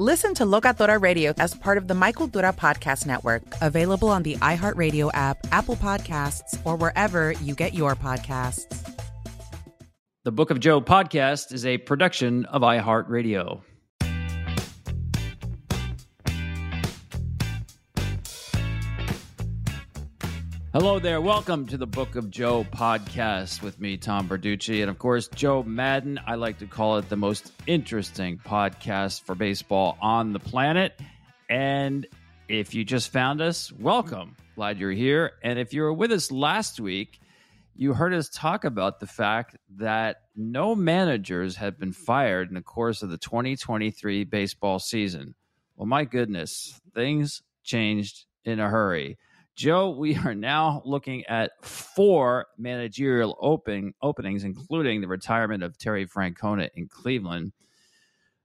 Listen to Locatora Radio as part of the My Cultura Podcast Network, available on the iHeartRadio app, Apple Podcasts, or wherever you get your podcasts. The Book of Joe podcast is a production of iHeartRadio. Hello there. Welcome to the Book of Joe podcast with me, Tom Verducci, and of course, Joe Maddon. I like to call it the most interesting podcast for baseball on the planet. And if you just found us, welcome. Glad you're here. And if you were with us last week, you heard us talk about the fact that no managers had been fired in the course of the 2023 baseball season. Well, my goodness, things changed in a hurry. Joe, we are now looking at four managerial open, openings, including the retirement of Terry Francona in Cleveland.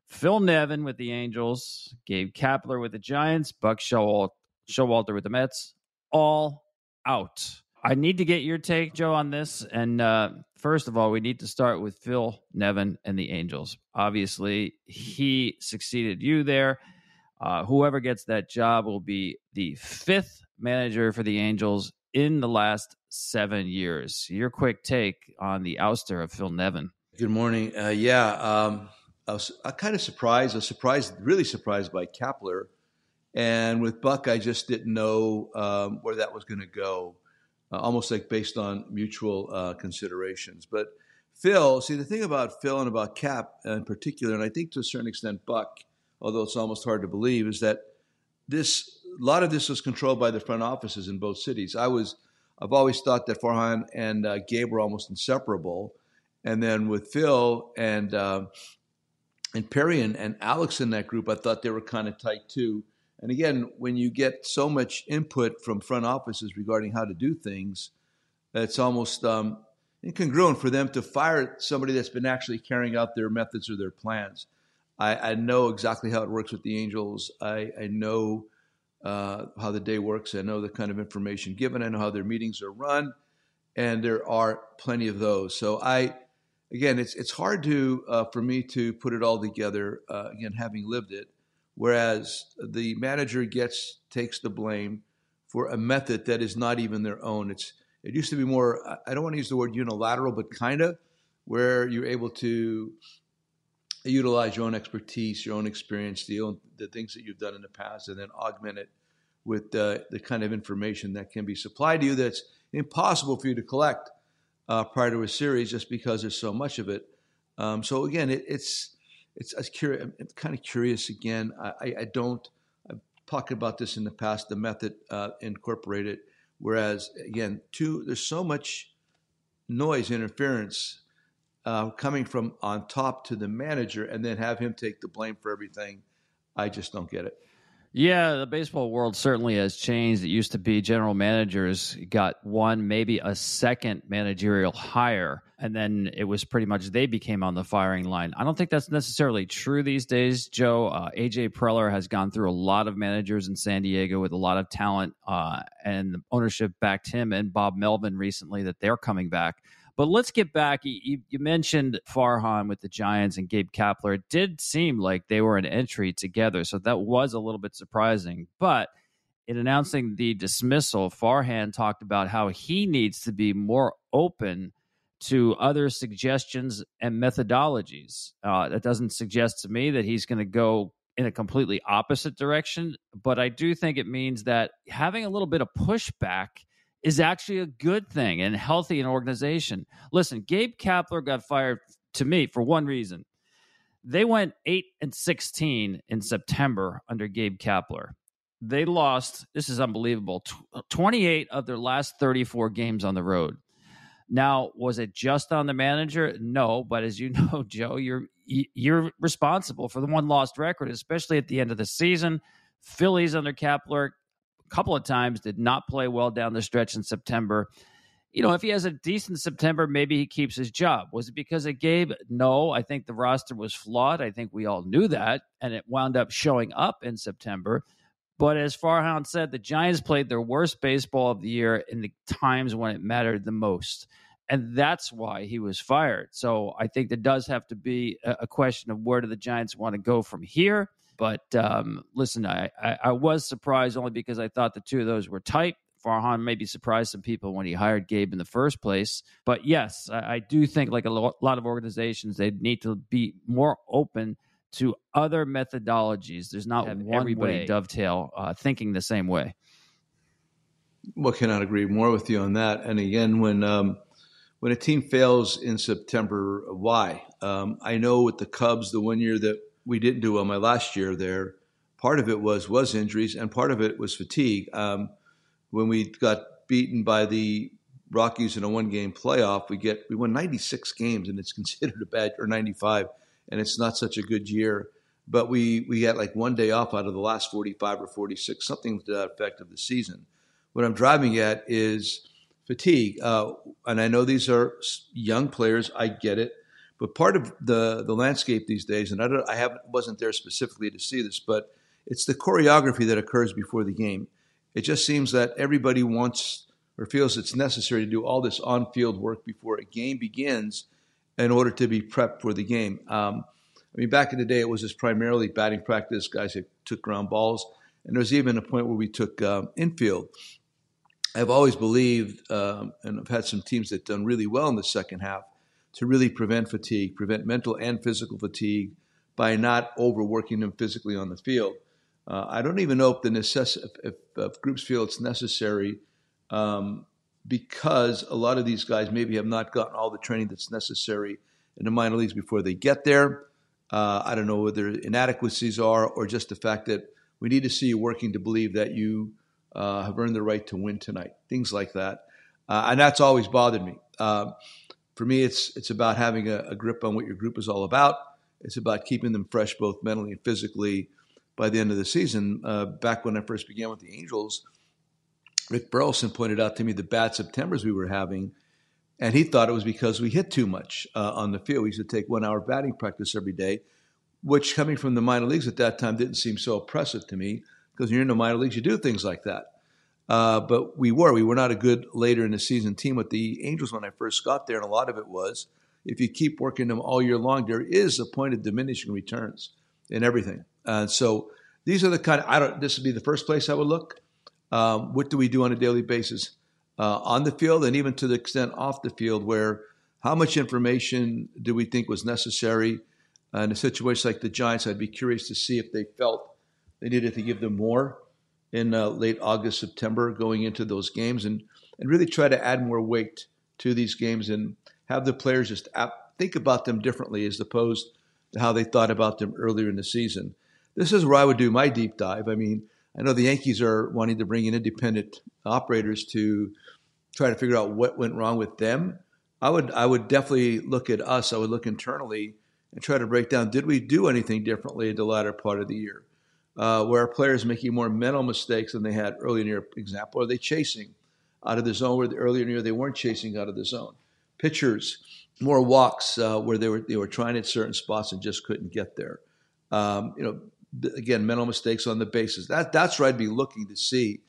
Phil Nevin with the Angels, Gabe Kapler with the Giants, Buck Showalter, with the Mets, all out. I need to get your take, Joe, on this. And uh, first of all, we need to start with Phil Nevin and the Angels. Obviously, he succeeded you there. Uh, whoever gets that job will be the fifth manager for the Angels in the last seven years. Your quick take on the ouster of Phil Nevin. Good morning. Uh, yeah, um, I was I kind of surprised. I was surprised, really surprised by Kapler. And with Buck, I just didn't know um, where that was going to go, uh, almost like based on mutual uh, considerations. But Phil, see, the thing about Phil and about Cap in particular, and I think to a certain extent Buck, although it's almost hard to believe, is that this a lot of this was controlled by the front offices in both cities. I was, I've always thought that Farhan and uh, Gabe were almost inseparable, and then with Phil and uh, and Perry and, and Alex in that group, I thought they were kind of tight too. And again, when you get so much input from front offices regarding how to do things, it's almost um, incongruent for them to fire somebody that's been actually carrying out their methods or their plans. I, I know exactly how it works with the Angels. I, I know uh, how the day works. I know the kind of information given. I know how their meetings are run, and there are plenty of those. So I, again, it's it's hard to uh, for me to put it all together. Uh, again, having lived it, whereas the manager gets takes the blame for a method that is not even their own. It's it used to be more. I don't want to use the word unilateral, but kind of where you're able to utilize your own expertise, your own experience, the, own, the things that you've done in the past, and then augment it with uh, the kind of information that can be supplied to you that's impossible for you to collect uh, prior to a series just because there's so much of it. Um, so again, it, it's it's curious, I'm kind of curious again. I, I, don't. I've talked about this in the past. The method uh, incorporated, whereas again, two there's so much noise interference uh, coming from on top to the manager and then have him take the blame for everything. I just don't get it. Yeah, the baseball world certainly has changed. It used to be general managers got one, maybe a second managerial hire, and then it was pretty much they became on the firing line. I don't think that's necessarily true these days, Joe. Uh, AJ Preller has gone through a lot of managers in San Diego with a lot of talent, uh, and ownership backed him and Bob Melvin recently that they're coming back. But let's get back. You, you, mentioned Farhan with the Giants and Gabe Kapler. It did seem like they were an entry together, so that was a little bit surprising. But in announcing the dismissal, Farhan talked about how he needs to be more open to other suggestions and methodologies. Uh, that doesn't suggest to me that he's going to go in a completely opposite direction, but I do think it means that having a little bit of pushback is actually a good thing and healthy in organization. Listen, Gabe Kapler got fired to me for one reason. They went 8 and 16 in September under Gabe Kapler. They lost, this is unbelievable, uh, 28 of their last 34 games on the road. Now, was it just on the manager? No, but as you know, Joe, you're you're responsible for the one lost record, especially at the end of the season. Phillies under Kapler couple of times, did not play well down the stretch in September. You know, if he has a decent September, maybe he keeps his job. Was it because of Gabe? No, I think the roster was flawed. I think we all knew that, and it wound up showing up in September. But as Farhan said, the Giants played their worst baseball of the year in the times when it mattered the most. And that's why he was fired. So I think there does have to be a question of where do the Giants want to go from here. But um, listen, I, I, I, was surprised only because I thought the two of those were tight. Farhan maybe surprised some people when he hired Gabe in the first place. But yes, I, I do think, like a lo- lot of organizations, they need to be more open to other methodologies. There's not one everybody way. dovetail uh, thinking the same way. Well, cannot agree more with you on that. And again, when um, when a team fails in September, why? Um, I know with the Cubs, the one year that we didn't do well my last year there. Part of it was was injuries, and part of it was fatigue. Um, when we got beaten by the Rockies in a one game playoff, we get we won 96 games, and it's considered a bad or 95, and it's not such a good year. But we we had like one day off out of the last 45 or 46, something to that effect of the season. What I'm driving at is fatigue, uh, and I know these are young players. I get it but part of the the landscape these days, and I don't, I haven't wasn't there specifically to see this, but it's the choreography that occurs before the game. It just seems that everybody wants or feels it's necessary to do all this on-field work before a game begins in order to be prepped for the game. Um, I mean, back in the day, it was just primarily batting practice. Guys that took ground balls, and there was even a point where we took um, infield. I've always believed, um, and I've had some teams that done really well in the second half to really prevent fatigue, prevent mental and physical fatigue by not overworking them physically on the field. Uh, I don't even know if the necess- if, if, if groups feel it's necessary um, because a lot of these guys maybe have not gotten all the training that's necessary in the minor leagues before they get there. Uh, I don't know whether inadequacies are or just the fact that we need to see you working to believe that you uh, have earned the right to win tonight. Things like that, uh, and that's always bothered me. For me, it's it's about having a, a, grip on what your group is all about. It's about keeping them fresh, both mentally and physically, by the end of the season. Uh, back when I first began with the Angels, Rick Burleson pointed out to me the bad September's we were having, and he thought it was because we hit too much uh, on the field. We used to take one hour batting practice every day, which coming from the minor leagues at that time didn't seem so oppressive to me because you're in the minor leagues, you do things like that. Uh, but we were. We were not a good later in the season team with the Angels when I first got there, and a lot of it was if you keep working them all year long, there is a point of diminishing returns in everything. And so these are the kind of, I don't, this would be the first place I would look. Um, what do we do on a daily basis uh, on the field and even to the extent off the field where how much information do we think was necessary? Uh, in a situation like the Giants, I'd be curious to see if they felt they needed to give them more in uh, late August, September, going into those games, and and really try to add more weight to these games and have the players just think about them differently as opposed to how they thought about them earlier in the season. This is where I would do my deep dive. I mean, I know the Yankees are wanting to bring in independent operators to try to figure out what went wrong with them. I would I would definitely look at us. I would look internally and try to break down did we do anything differently in the latter part of the year. Uh, where players making more mental mistakes than they had early in the year. Example, are they chasing out of the zone where the, earlier in the year they weren't chasing out of the zone? Pitchers more walks uh, where they were they were trying at certain spots and just couldn't get there. Um, you know, again, mental mistakes on the bases. That that's where I'd be looking to see.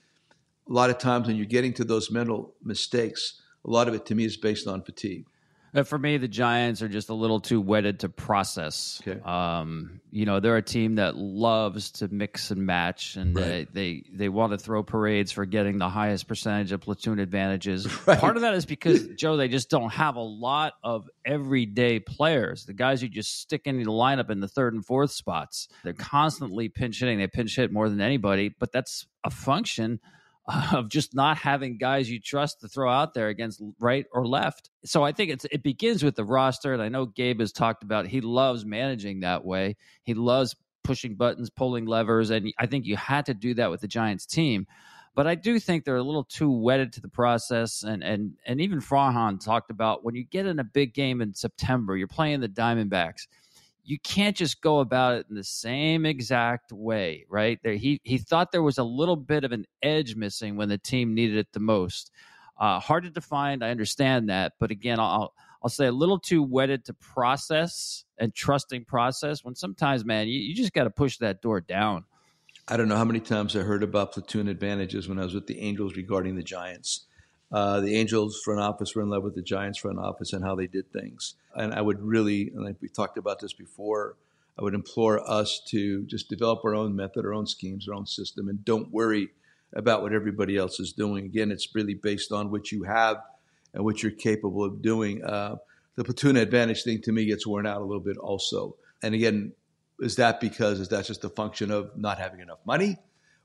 A lot of times when you're getting to those mental mistakes, a lot of it to me is based on fatigue. Uh, for me, the Giants are just a little too wedded to process. Okay. Um, you know, they're a team that loves to mix and match, and Right. they, they they want to throw parades for getting the highest percentage of platoon advantages. Right. Part of that is because Joe, they just don't have a lot of everyday players. The guys who just stick in the lineup in the third and fourth spots. They're constantly pinch hitting. They pinch hit more than anybody, but that's a function of just not having guys you trust to throw out there against right or left. So I think it's it begins with the roster, and I know Gabe has talked about he loves managing that way. He loves pushing buttons, pulling levers, and I think you had to do that with the Giants team. But I do think they're a little too wedded to the process, and and and even Farhan talked about when you get in a big game in September, you're playing the Diamondbacks you can't just go about it in the same exact way, right? There, he he thought there was a little bit of an edge missing when the team needed it the most. Uh, hard to define. I understand that, but again, I'll I'll say a little too wedded to process and trusting process. When sometimes, man, you, you just got to push that door down. I don't know how many times I heard about platoon advantages when I was with the Angels regarding the Giants. Uh, the Angels front office were in love with the Giants front office and how they did things. And I would really, and we talked about this before, I would implore us to just develop our own method, our own schemes, our own system, and don't worry about what everybody else is doing. Again, it's really based on what you have and what you're capable of doing. Uh, the platoon advantage thing to me gets worn out a little bit also. And again, is that because is that just a function of not having enough money?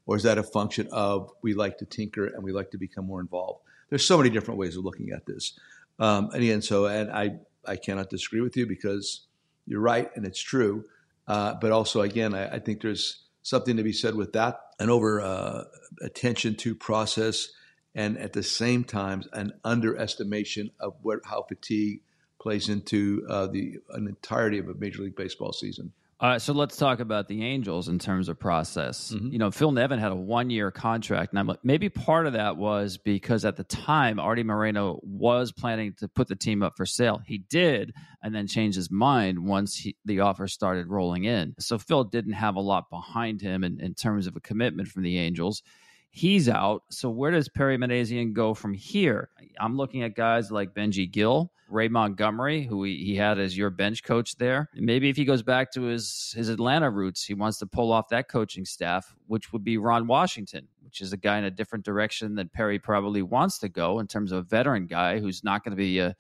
Or is that a function of we like to tinker and we like to become more involved? There's so many different ways of looking at this. Um, and again, so and I I cannot disagree with you because you're right and it's true. Uh, but also, again, I, I, think there's something to be said with that and over uh, attention to process, and at the same time, an underestimation of what how fatigue plays into uh, the an entirety of a Major League Baseball season. Uh, so let's talk about the Angels in terms of process. Mm-hmm. You know, Phil Nevin had a one-year contract, and I'm, like, maybe part of that was because at the time Arte Moreno was planning to put the team up for sale. He did, and then changed his mind once he, the offer started rolling in. So Phil didn't have a lot behind him in, in terms of a commitment from the Angels. He's out. So where does Perry Minasian go from here? I'm looking at guys like Benji Gil, Ray Montgomery, who he, he had as your bench coach there. Maybe if he goes back to his his Atlanta roots, he wants to pull off that coaching staff, which would be Ron Washington, which is a guy in a different direction than Perry probably wants to go in terms of a veteran guy who's not going to be a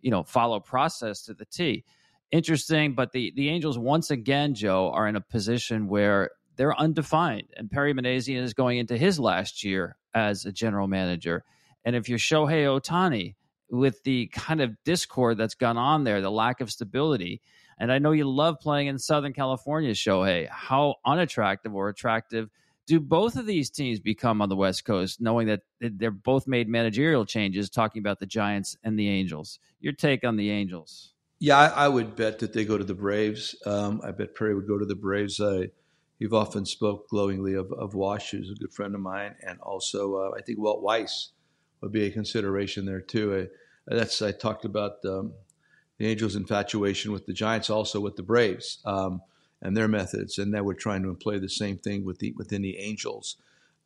you know follow process to the T. Interesting, but the the Angels once again, Joe, are in a position where they're undefined. And Perry Minasian is going into his last year as a general manager. And if you're Shohei Ohtani, with the kind of discord that's gone on there, the lack of stability, and I know you love playing in Southern California, Shohei, how unattractive or attractive do both of these teams become on the West Coast, knowing that they're both made managerial changes, talking about the Giants and the Angels? Your take on the Angels? Yeah, I, I would bet that they go to the Braves. Um, I bet Perry would go to the Braves. I, You've often spoke glowingly of, of Wash, who's a good friend of mine, and also uh, I think Walt Weiss would be a consideration there too. I, that's I talked about um, the Angels' infatuation with the Giants, also with the Braves um, and their methods, and that we're trying to employ the same thing with the, within the Angels.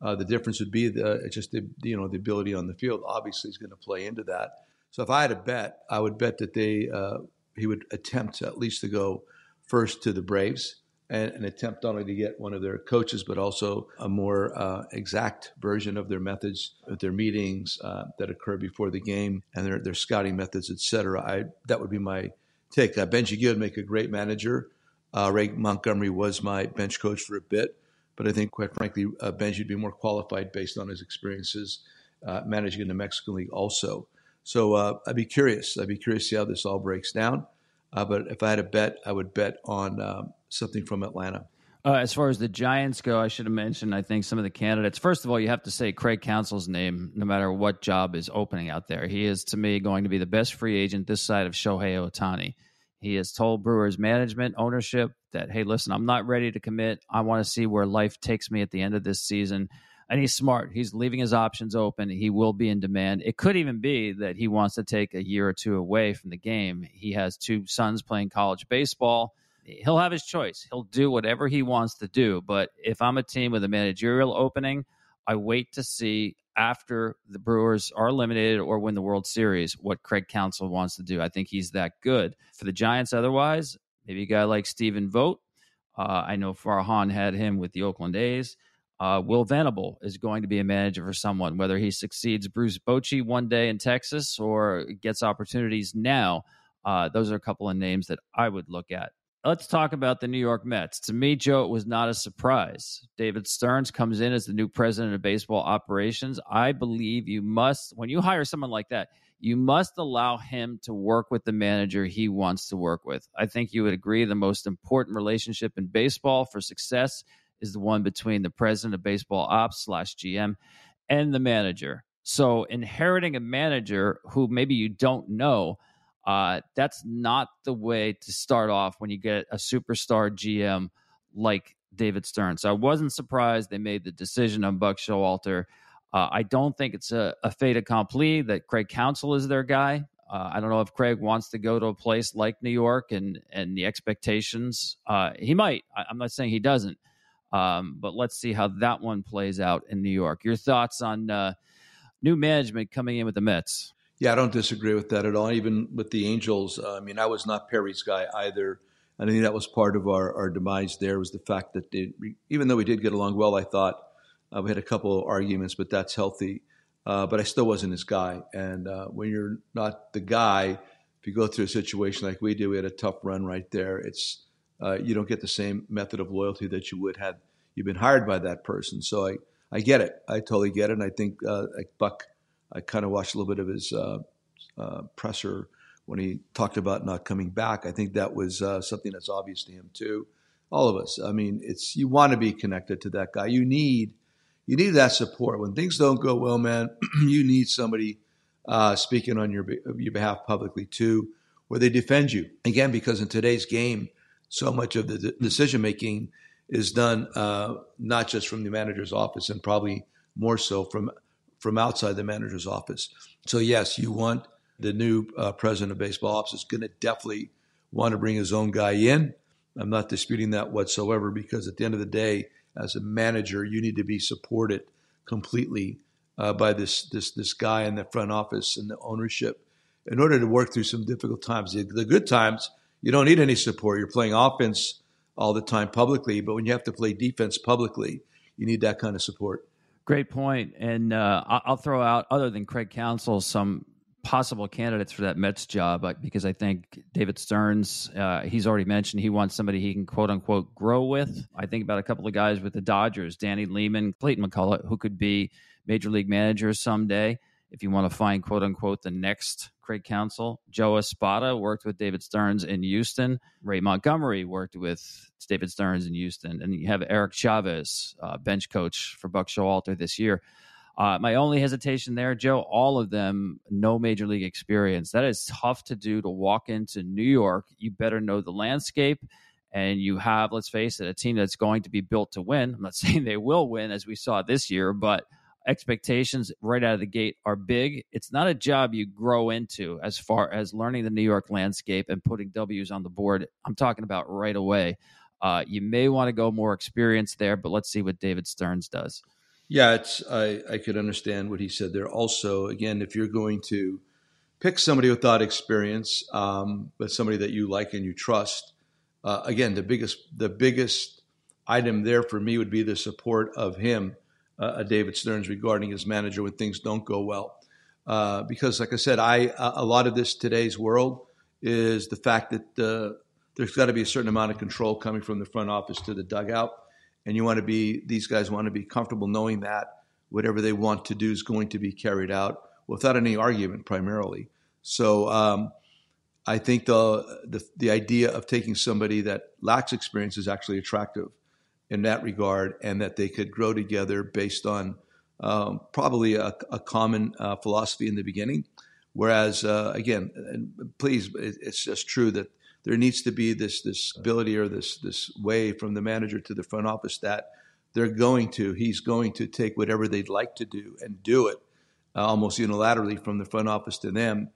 Uh, the difference would be the, just the you know the ability on the field. Obviously, is going to play into that. So if I had a bet, I would bet that they uh, he would attempt at least to go first to the Braves and an attempt not only to get one of their coaches, but also a more uh, exact version of their methods, their meetings uh, that occur before the game, and their, their scouting methods, et cetera. I, that would be my take. Uh, Benji Gil would make a great manager. Uh, Ray Montgomery was my bench coach for a bit, but I think, quite frankly, uh, Benji would be more qualified based on his experiences uh, managing in the Mexican League also. So I'd be curious. I'd be curious to see how this all breaks down. but if I had a bet, I would bet on um, something from Atlanta. Uh, as far as the Giants go, I should have mentioned, I think, some of the candidates. First of all, you have to say Craig Counsell's name no matter what job is opening out there. He is, to me, going to be the best free agent this side of Shohei Ohtani. He has told Brewers management, ownership that, hey, listen, I'm not ready to commit. I want to see where life takes me at the end of this season. And he's smart. He's leaving his options open. He will be in demand. It could even be that he wants to take a year or two away from the game. He has two sons playing college baseball. He'll have his choice. He'll do whatever he wants to do. But if I'm a team with a managerial opening, I wait to see after the Brewers are eliminated or win the World Series what Craig Counsell wants to do. I think he's that good. For the Giants, otherwise, maybe a guy like Stephen Vogt. Uh, I know Farhan had him with the Oakland A's. Uh, Will Venable is going to be a manager for someone, whether he succeeds Bruce Bochy one day in Texas or gets opportunities now. Uh, those are a couple of names that I would look at. Let's talk about the New York Mets. To me, Joe, it was not a surprise. David Stearns comes in as the new president of baseball operations. I believe you must, when you hire someone like that, you must allow him to work with the manager he wants to work with. I think you would agree the most important relationship in baseball for success is the one between the president of baseball ops slash GM and the manager. So inheriting a manager who maybe you don't know – uh, that's not the way to start off when you get a superstar GM like David Stearns. So I wasn't surprised they made the decision on Buck Showalter. Uh, I don't think it's a, a fait accompli that Craig Counsell is their guy. Uh, I don't know if Craig wants to go to a place like New York and and the expectations. Uh, he might. I, am not saying he doesn't, um, but let's see how that one plays out in New York. Your thoughts on uh, new management coming in with the Mets? Yeah, I don't disagree with that at all. Even with the Angels, uh, I mean, I was not Perry's guy either. I think that was part of our, our demise there was the fact that they, even though we did get along well, I thought uh, we had a couple of arguments, but that's healthy. Uh, but I still wasn't his guy. And uh, when you're not the guy, if you go through a situation like we did, we had a tough run right there. It's uh, you don't get the same method of loyalty that you would had you've been hired by that person. So I, I get it. I totally get it. And I think uh, like Buck I kind of watched a little bit of his uh, uh, presser when he talked about not coming back. I think that was uh, something that's obvious to him too. All of us. I mean, it's you want to be connected to that guy. You need you need that support when things don't go well, man. you need somebody uh, speaking on your your behalf publicly too, where they defend you again. Because in today's game, so much of the decision making is done uh, not just from the manager's office, and probably more so from from outside the manager's office. So, yes, you want the new uh, president of baseball ops is going to definitely want to bring his own guy in. I'm not disputing that whatsoever because at the end of the day, as a manager, you need to be supported completely uh, by this this this guy in the front office and the ownership in order to work through some difficult times. The, the good times, you don't need any support. You're playing offense all the time publicly, but when you have to play defense publicly, you need that kind of support. Great point. And uh, I'll throw out, other than Craig Counsell, some possible candidates for that Mets job because I think David Stearns, uh, he's already mentioned he wants somebody he can quote unquote grow with. I think about a couple of guys with the Dodgers, Danny Lehmann, Clayton McCullough, who could be major league managers someday if you want to find quote unquote the next Craig Counsell. Joe Espada worked with David Stearns in Houston. Ray Montgomery worked with David Stearns in Houston. And you have Eric Chavez, uh, bench coach for Buck Showalter this year. Uh, my only hesitation there, Joe, all of them no major league experience. That is tough to do to walk into New York. You better know the landscape. And you have, let's face it, a team that's going to be built to win. I'm not saying they will win as we saw this year, but – expectations right out of the gate are big. It's not a job you grow into as far as learning the New York landscape and putting W's on the board. I'm talking about right away. Uh, you may want to go more experience there, but let's see what David Stearns does. Yeah, it's I, I could understand what he said there. Also, again, if you're going to pick somebody without experience, um, but somebody that you like and you trust, uh, again, the biggest the biggest item there for me would be the support of him uh, David Stearns regarding his manager when things don't go well. Uh, because, like I said, I a lot of this today's world is the fact that uh, there's got to be a certain amount of control coming from the front office to the dugout, and you want to be these guys want to be comfortable knowing that whatever they want to do is going to be carried out without any argument, primarily. So. Um, I think the, the the idea of taking somebody that lacks experience is actually attractive in that regard, and that they could grow together based on um, probably a, a common uh, philosophy in the beginning. Whereas, uh, again, please, it's just true that there needs to be this this ability or this this way from the manager to the front office that they're going to he's going to take whatever they'd like to do and do it uh, almost unilaterally from the front office to them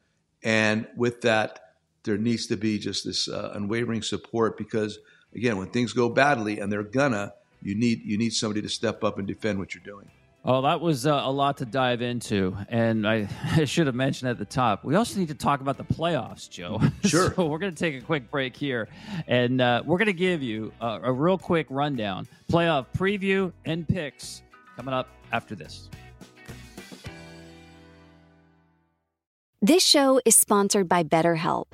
and with that there needs to be just this uh, unwavering support because again when things go badly and they're gonna you need you need somebody to step up and defend what you're doing Oh, that was uh, a lot to dive into, and I, I, should have mentioned at the top. We also need to talk about the playoffs, Joe. Sure. so we're going to take a quick break here, and uh, we're going to give you a, a real quick rundown, playoff preview, and picks coming up after this. This show is sponsored by BetterHelp.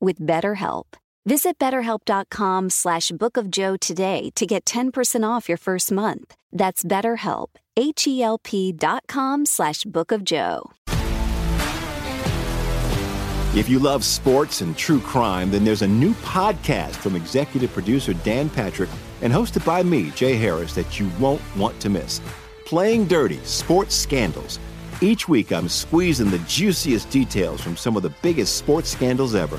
with BetterHelp. Visit betterhelp.com slash bookofjoe today to get 10% off your first month. That's betterhelp, H-E-L-P dot com slash bookofjoe. If you love sports and true crime, then there's a new podcast from executive producer Dan Patrick and hosted by me, Jay Harris, that you won't want to miss. Playing Dirty Sports Scandals. Each week, I'm squeezing the juiciest details from some of the biggest sports scandals ever.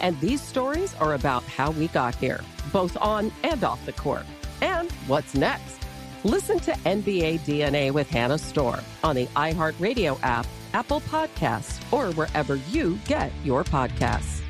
And these stories are about how we got here, both on and off the court. And what's next? Listen to NBA DNA with Hannah Storm on the iHeartRadio app, Apple Podcasts, or wherever you get your podcasts.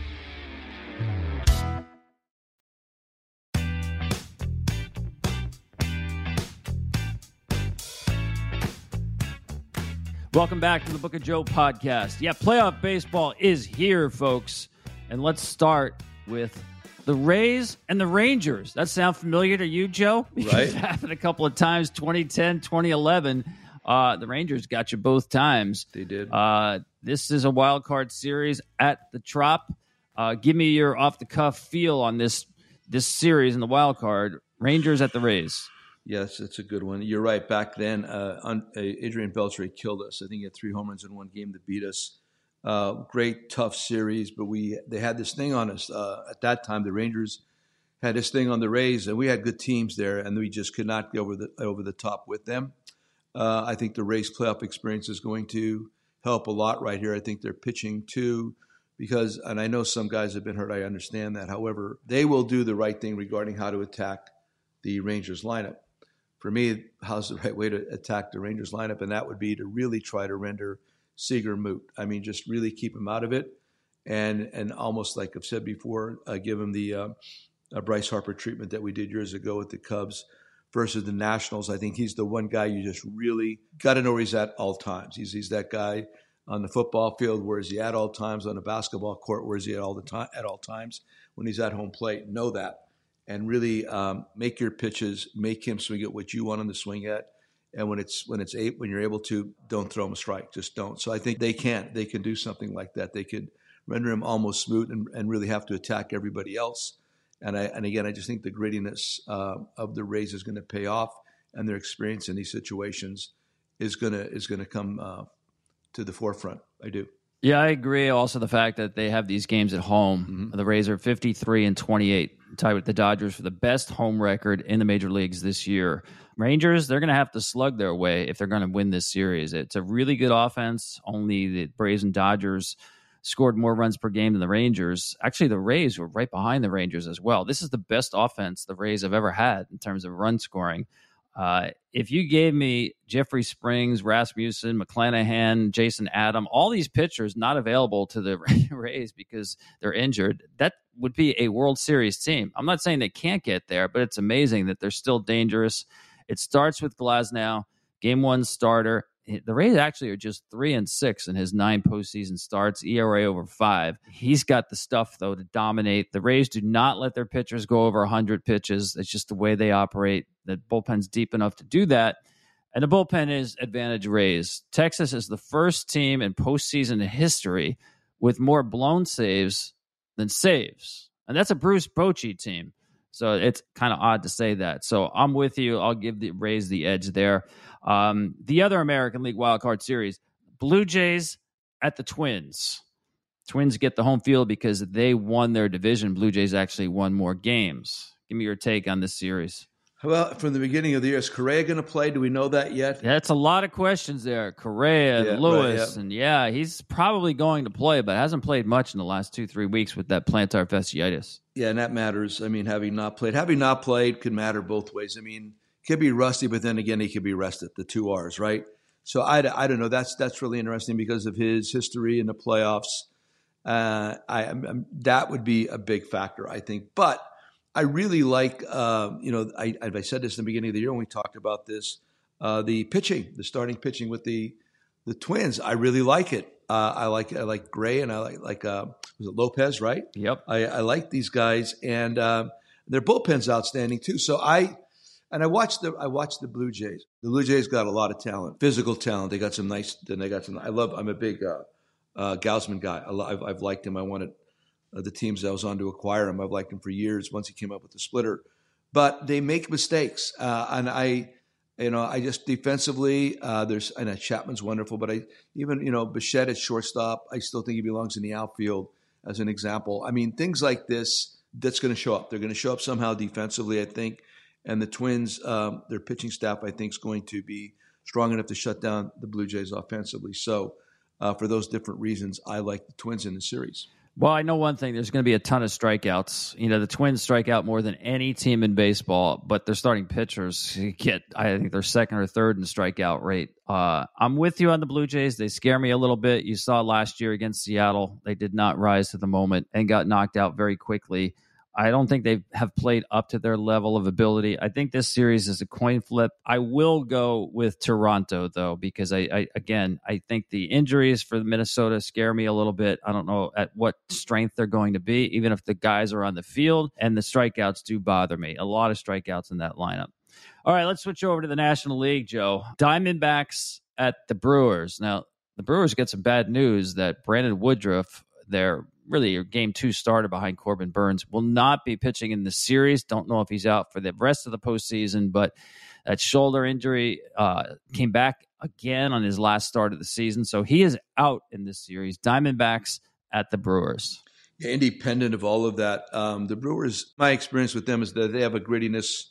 Welcome back to the Book of Joe podcast. Yeah, playoff baseball is here, folks. And let's start with the Rays and the Rangers. That sound familiar to you, Joe? Right. Happened a couple of times 2010, 2011. Uh, the Rangers got you both times. They did. Uh, This is a wild card series at the Trop. Uh, give me your off the cuff feel on this this series in the wild card. Rangers at the Rays. Yes, it's a good one. You're right. Back then, uh, uh, Adrian Beltre killed us. I think he had three home runs in one game to beat us. Uh, great, tough series, but we they had this thing on us uh, at that time. The Rangers had this thing on the Rays, and we had good teams there, and we just could not get over the over the top with them. Uh, I think the Rays playoff experience is going to help a lot right here. I think they're pitching too, because, and I know some guys have been hurt. I understand that. However, they will do the right thing regarding how to attack the Rangers lineup for me, how's the right way to attack the Rangers lineup? And that would be to really try to render Seager moot. I mean, just really keep him out of it, and and almost like I've said before, uh, give him the uh, uh, Bryce Harper treatment that we did years ago with the Cubs versus the Nationals. I think he's the one guy you just really got to know where he's at all times. He's he's that guy on the football field. Where is he at all times? On the basketball court, where is he at all the time? At all times when he's at home plate, know that and really um, make your pitches, make him swing at what you want him to swing at. And when it's when it's eight, when you're able to, don't throw him a strike. Just don't. So I think they can't. They can do something like that. They could render him almost smooth and, and really have to attack everybody else. And I and again, I just think the grittiness uh, of the Rays is going to pay off, and their experience in these situations is gonna is going to come uh, to the forefront. I do. Yeah, I agree. Also, the fact that they have these games at home. Mm-hmm. The Rays are 53 and 28, tied with the Dodgers for the best home record in the major leagues this year. Rangers, they're going to have to slug their way if they're going to win this series. It's a really good offense. Only the Braves and Dodgers scored more runs per game than the Rangers. Actually, the Rays were right behind the Rangers as well. This is the best offense the Rays have ever had in terms of run scoring. Uh, if you gave me Jeffrey Springs, Rasmussen, McClanahan, Jason Adam, all these pitchers not available to the Rays because they're injured, that would be a World Series team. I'm not saying they can't get there, but it's amazing that they're still dangerous. It starts with Glasnow, game one starter the Rays actually are just three and six in his nine postseason starts, ERA over five. He's got the stuff though to dominate. The Rays do not let their pitchers go over 100 pitches. It's just the way they operate. The bullpen's deep enough to do that. And the bullpen is advantage Rays. Texas is the first team in postseason history with more blown saves than saves. And that's a Bruce Bochy team. So it's kind of odd to say that. So I'm with you. I'll give the Rays the edge there. Um, the other American League wildcard series, Blue Jays at the Twins. Twins get the home field because they won their division. Blue Jays actually won more games. Give me your take on this series. Well, from the beginning of the year, is Correa going to play? Do we know that yet? That's a lot of questions there. Correa and yeah, Lewis, right, yeah. and yeah, he's probably going to play, but hasn't played much in the last two three weeks with that plantar fasciitis. Yeah, and that matters. I mean, having not played, having not played could matter both ways. I mean, could be rusty, but then again, he could be rested. The two R's, right? So I, I don't know. That's that's really interesting because of his history in the playoffs. Uh, I, I'm, that would be a big factor, I think. But I really like, uh, you know, I, I said this in the beginning of the year when we talked about this, uh, the pitching, the starting pitching with the the Twins. I really like it. Uh, I like I like Gray and I like like uh, was it Lopez, right? Yep. I, I like these guys and uh, their bullpen's outstanding too. So I and I watched the I watched the Blue Jays. The Blue Jays got a lot of talent, physical talent. They got some nice. Then they got some. I love. I'm a big uh, uh, Gausman guy. I, have I've liked him. I wanted uh, the teams I was on to acquire him. I've liked him for years. Once he came up with the splitter, but they make mistakes, uh, and I. You know, I just defensively, uh, there's, and Chapman's wonderful, but I even, you know, Bichette at shortstop, I still think he belongs in the outfield as an example. I mean, things like this, that's going to show up. They're going to show up somehow defensively, I think. And the Twins, um, their pitching staff, I think, is going to be strong enough to shut down the Blue Jays offensively. So, uh, for those different reasons, I like the Twins in the series. Well, I know one thing. There's going to be a ton of strikeouts. You know, the Twins strike out more than any team in baseball, but their starting pitchers get, I think they're second or third in strikeout rate. Uh, I'm with you on the Blue Jays. They scare me a little bit. You saw last year against Seattle, they did not rise to the moment and got knocked out very quickly. I don't think they have played up to their level of ability. I think this series is a coin flip. I will go with Toronto though, because I, I again I think the injuries for Minnesota scare me a little bit. I don't know at what strength they're going to be, even if the guys are on the field, and the strikeouts do bother me. A lot of strikeouts in that lineup. All right, let's switch over to the National League, Joe. Diamondbacks at the Brewers. Now, the Brewers get some bad news that Brandon Woodruff, their really a game two starter behind Corbin Burnes, will not be pitching in the series. Don't know if he's out for the rest of the postseason, but that shoulder injury uh, came back again on his last start of the season. So he is out in this series. Diamondbacks at the Brewers. Yeah, independent of all of that, um, the Brewers, my experience with them is that they have a grittiness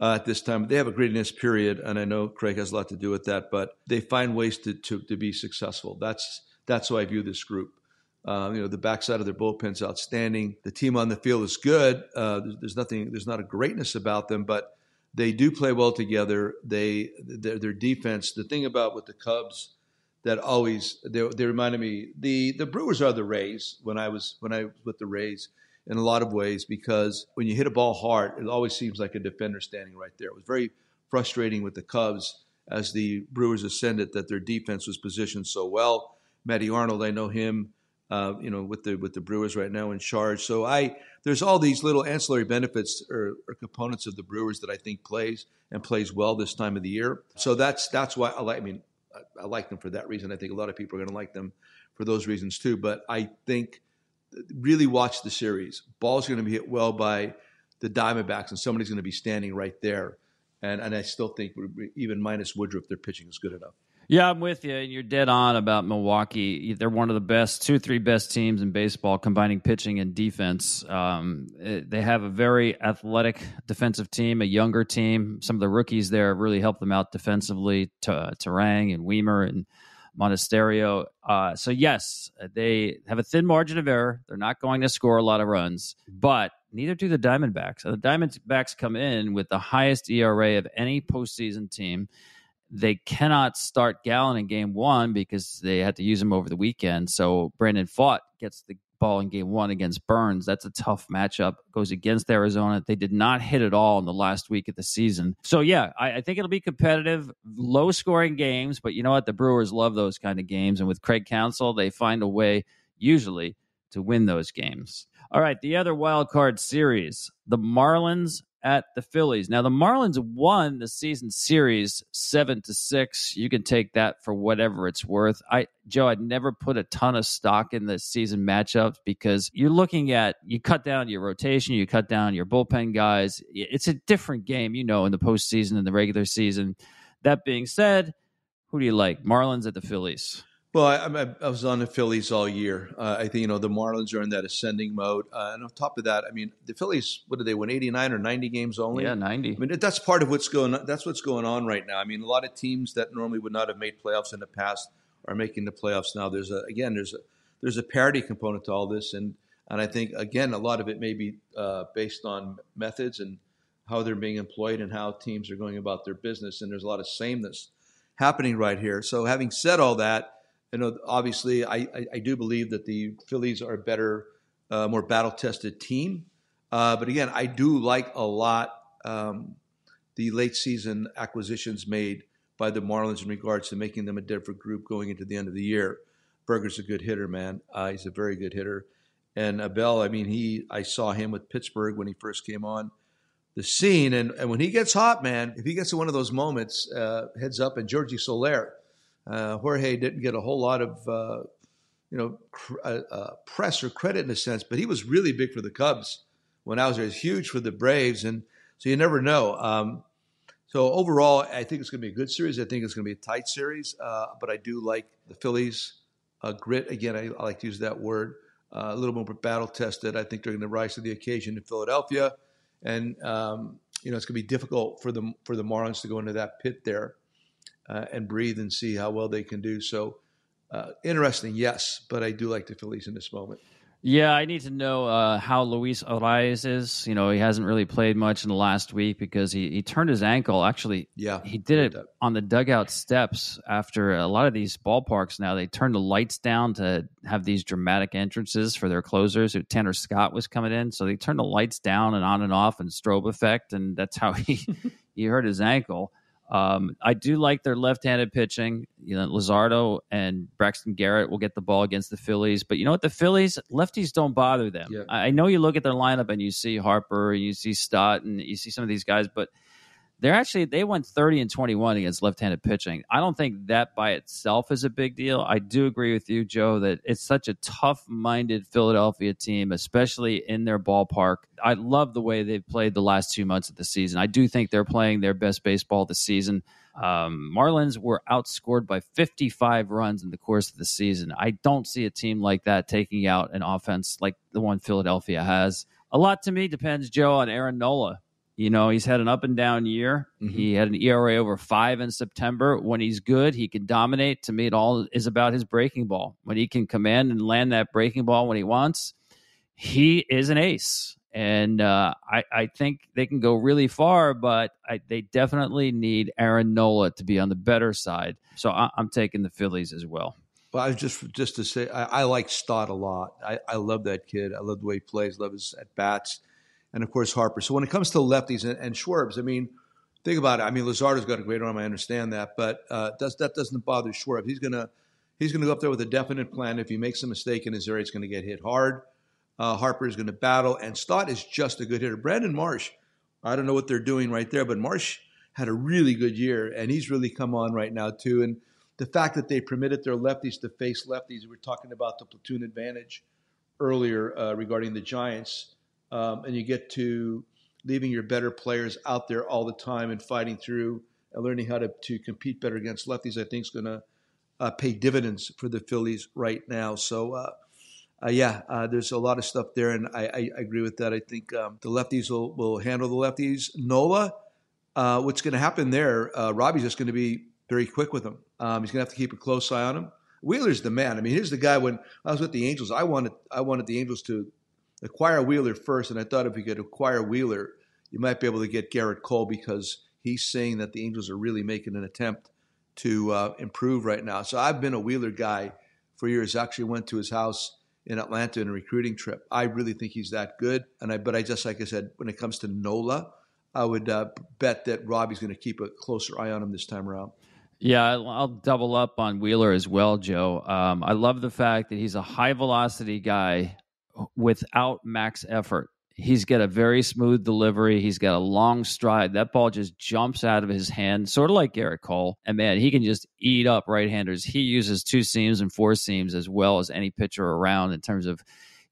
uh, at this time. They have a grittiness period, and I know Craig has a lot to do with that, but they find ways to, to, to be successful. That's, that's how I view this group. Um, you know, the backside of their bullpen's outstanding. The team on the field is good. Uh, there's, there's, nothing, there's not a greatness about them, but they do play well together. They, their, their defense. The thing about with the Cubs that always they, they reminded me the the Brewers are the Rays when I was when I was with the Rays in a lot of ways because when you hit a ball hard, it always seems like a defender standing right there. It was very frustrating with the Cubs as the Brewers ascended that their defense was positioned so well. Matty Arnold, I know him uh, you know, with the with the Brewers right now in charge. So I there's all these little ancillary benefits or, or, components of the Brewers that I think plays and plays well this time of the year. So that's that's why I like. I mean, I, I like them for that reason. I think a lot of people are going to like them for those reasons too. But I think really watch the series. Ball's going to be hit well by the Diamondbacks, and somebody's going to be standing right there. And and I still think even minus Woodruff, their pitching is good enough. Yeah, I'm with you, and you're dead on about Milwaukee. They're one of the best, two, three best teams in baseball, combining pitching and defense. Um, it, they have a very athletic defensive team, a younger team. Some of the rookies there really help them out defensively. Turang and Wiemer and Monasterio. Uh, so yes, they have a thin margin of error. They're not going to score a lot of runs, but neither do the Diamondbacks. The Diamondbacks come in with the highest ERA of any postseason team. They cannot start Gallen in game one because they had to use him over the weekend. So Brandon Pfaadt gets the ball in game one against Burnes. That's a tough matchup. Goes against Arizona. They did not hit at all in the last week of the season. So yeah, I, I think it'll be competitive, low scoring games. But you know what? The Brewers love those kind of games, and with Craig Counsell, they find a way usually to win those games. All right, the other wild card series, the Marlins at the Phillies. Now the Marlins won the season series seven to six. You can take that for whatever it's worth. I Joe, I'd never put a ton of stock in the season matchups because you're looking at you cut down your rotation, you cut down your bullpen guys. It's a different game, you know, in the postseason and the regular season. That being said, who do you like? Marlins at the Phillies? Well, I, I, was on the Phillies all year. Uh, I think you know the Marlins are in that ascending mode, uh, and on top of that, I mean the Phillies. What did they win? Eighty nine or ninety games only? Yeah, ninety. I mean that's part of what's going. on. That's what's going on right now. I mean a lot of teams that normally would not have made playoffs in the past are making the playoffs now. There's a again there's a there's a parity component to all this, and and I think again a lot of it may be uh, based on methods and how they're being employed and how teams are going about their business, and there's a lot of sameness happening right here. So having said all that you know, obviously, I, I, I do believe that the Phillies are a better, uh, more battle tested team. Uh, but again, I do like a lot um, the late season acquisitions made by the Marlins in regards to making them a different group going into the end of the year. Burger's a good hitter, man. Uh, he's a very good hitter. And Abel, I mean, he I saw him with Pittsburgh when he first came on the scene, and, and when he gets hot, man, if he gets to one of those moments, uh, heads up, and Georgie Soler uh, Jorge didn't get a whole lot of uh, you know cr- uh, uh, press or credit in a sense, but he was really big for the Cubs when I was there. He's huge for the Braves, and so you never know. Um, so overall, I think it's going to be a good series. I think it's going to be a tight series, uh, but I do like the Phillies. Uh, grit again, I, I, like to use that word. a little more battle tested. I think they're going to rise to the occasion in Philadelphia, and um, you know it's going to be difficult for the for the Marlins to go into that pit there uh, and breathe and see how well they can do. So uh, interesting, yes, but I do like the Phillies in this moment. Yeah, I need to know uh, how Luis Arraez is. You know, he hasn't really played much in the last week because he, he turned his ankle. Actually, yeah, he did it on the dugout steps after a lot of these ballparks now. They turn the lights down to have these dramatic entrances for their closers. Tanner Scott was coming in, so they turned the lights down and on and off and strobe effect, and that's how he he hurt his ankle. Um, I do like their left-handed pitching. You know, Luzardo and Braxton Garrett will get the ball against the Phillies, but you know what? The Phillies lefties don't bother them. Yeah. I know you look at their lineup and you see Harper, and you see Stott, and you see some of these guys, but they're actually they went 30 and 21 against left-handed pitching. I don't think that by itself is a big deal. I do agree with you, Joe, that it's such a tough-minded Philadelphia team, especially in their ballpark. I love the way they've played the last two months of the season. I do think they're playing their best baseball this season. Um, Marlins were outscored by 55 runs in the course of the season. I don't see a team like that taking out an offense like the one Philadelphia has. A lot to me depends, Joe, on Aaron Nola. You know, he's had an up and down year. Mm-hmm. He had an ERA over five in September. When he's good, he can dominate. To me, it all is about his breaking ball. When he can command and land that breaking ball when he wants, he is an ace. And uh, I, I, think they can go really far, but I, they definitely need Aaron Nola to be on the better side. So I, am taking the Phillies as well. Well, I was just just to say, I, I like Stott a lot. I, I love that kid. I love the way he plays. Love his at bats and of course Harper. So when it comes to lefties and, and Schwarber, I mean, think about it. I mean, Luzardo's got a great arm. I understand that, but uh, does, that doesn't bother Schwarber. He's gonna he's gonna go up there with a definite plan. If he makes a mistake in his area, it's going to get hit hard. Uh, Harper is going to battle, and Stott is just a good hitter. Brandon Marsh, I don't know what they're doing right there, but Marsh had a really good year, and he's really come on right now too. And the fact that they permitted their lefties to face lefties, we were talking about the platoon advantage earlier uh, regarding the Giants um, and you get to leaving your better players out there all the time and fighting through and learning how to, to compete better against lefties, I think is going to uh, pay dividends for the Phillies right now. So, uh, uh, yeah, uh, there's a lot of stuff there, and I, I, I agree with that. I think um, the lefties will, will handle the lefties. Nola, uh, what's going to happen there? Uh, Robbie's just going to be very quick with him. Um, he's going to have to keep a close eye on him. Wheeler's the man. I mean, here's the guy. When I was with the Angels, I wanted I wanted the Angels to acquire Wheeler first, and I thought if you could acquire Wheeler, you might be able to get Gerrit Cole because he's saying that the Angels are really making an attempt to uh, improve right now. So I've been a Wheeler guy for years. Actually, went to his house in Atlanta in a recruiting trip. I really think he's that good, and I but I just like I said, when it comes to Nola, I would uh, bet that Robbie's going to keep a closer eye on him this time around. Yeah, I'll double up on Wheeler as well, Joe. Um, I love the fact that he's a high velocity guy without max effort. He's got a very smooth delivery. He's got a long stride. That ball just jumps out of his hand, sort of like Gerrit Cole. And man, he can just eat up right handers. He uses two seams and four seams as well as any pitcher around in terms of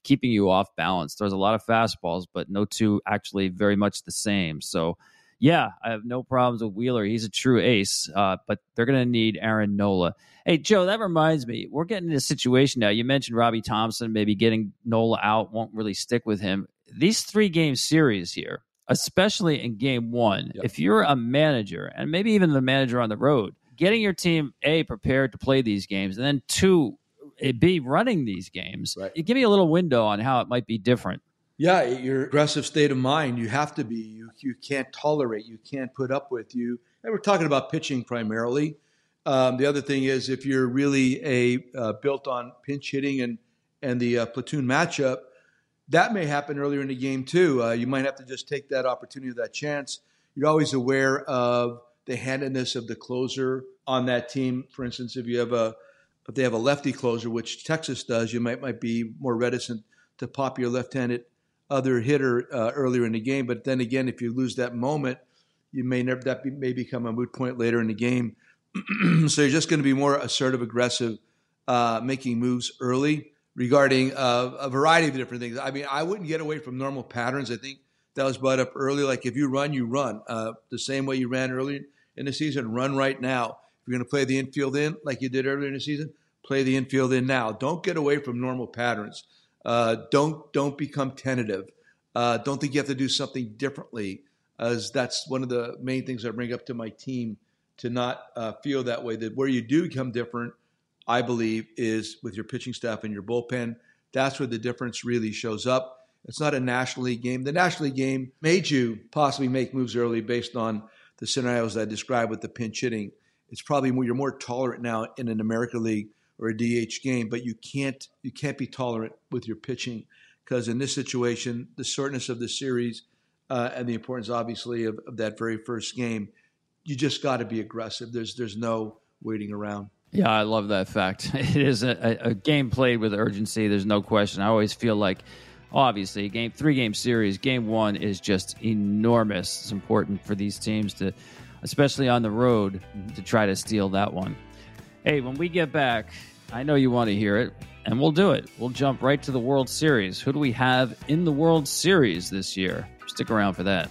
keeping you off balance. There's a lot of fastballs, but no two actually very much the same. So, yeah, I have no problems with Wheeler. He's a true ace, uh, but they're going to need Aaron Nola. Hey, Joe, that reminds me, we're getting in a situation now. You mentioned Robbie Thomson, maybe getting Nola out won't really stick with him. These three game series here, especially in game one, yep. if you're a manager and maybe even the manager on the road, getting your team A, prepared to play these games, and then two, be running these games, right. give me a little window on how it might be different. Yeah, your aggressive state of mind, you have to be. You, you can't tolerate, you can't put up with you. And we're talking about pitching primarily. Um, the other thing is if you're really a uh, built on pinch hitting and and the uh, platoon matchup, that may happen earlier in the game too. Uh, you might have to just take that opportunity, or that chance. You're always aware of the handedness of the closer on that team. For instance, if you have a if they have a lefty closer, which Texas does, you might might be more reticent to pop your left-handed other hitter uh, earlier in the game. But then again, if you lose that moment, you may never that be, may become a moot point later in the game. so you're just going to be more assertive, aggressive, uh, making moves early regarding uh, a variety of different things. I mean, I wouldn't get away from normal patterns. I think that was brought up early. Like if you run, you run uh, the same way you ran early in the season. Run right now. If you're going to play the infield in like you did earlier in the season, play the infield in now. Don't get away from normal patterns. Uh, don't don't become tentative. Uh, don't think you have to do something differently, as that's one of the main things I bring up to my team to not uh, feel that way. That where you do become different, I believe, is with your pitching staff and your bullpen. That's where the difference really shows up. It's not a National League game. The National League game made you possibly make moves early based on the scenarios I described with the pinch hitting. It's probably more, you're more tolerant now in an American League or a DH game, but you can't you can't be tolerant with your pitching because in this situation, the shortness of the series uh, and the importance, obviously, of, of that very first game, you just got to be aggressive. There's there's no waiting around. Yeah, I love that fact. It is a, a, game played with urgency. There's no question. I always feel like obviously, game three game series, game one is just enormous. It's important for these teams to, especially on the road, to try to steal that one. Hey, when we get back, I know you want to hear it, and we'll do it. We'll jump right to the World Series. Who do we have in the World Series this year? Stick around for that.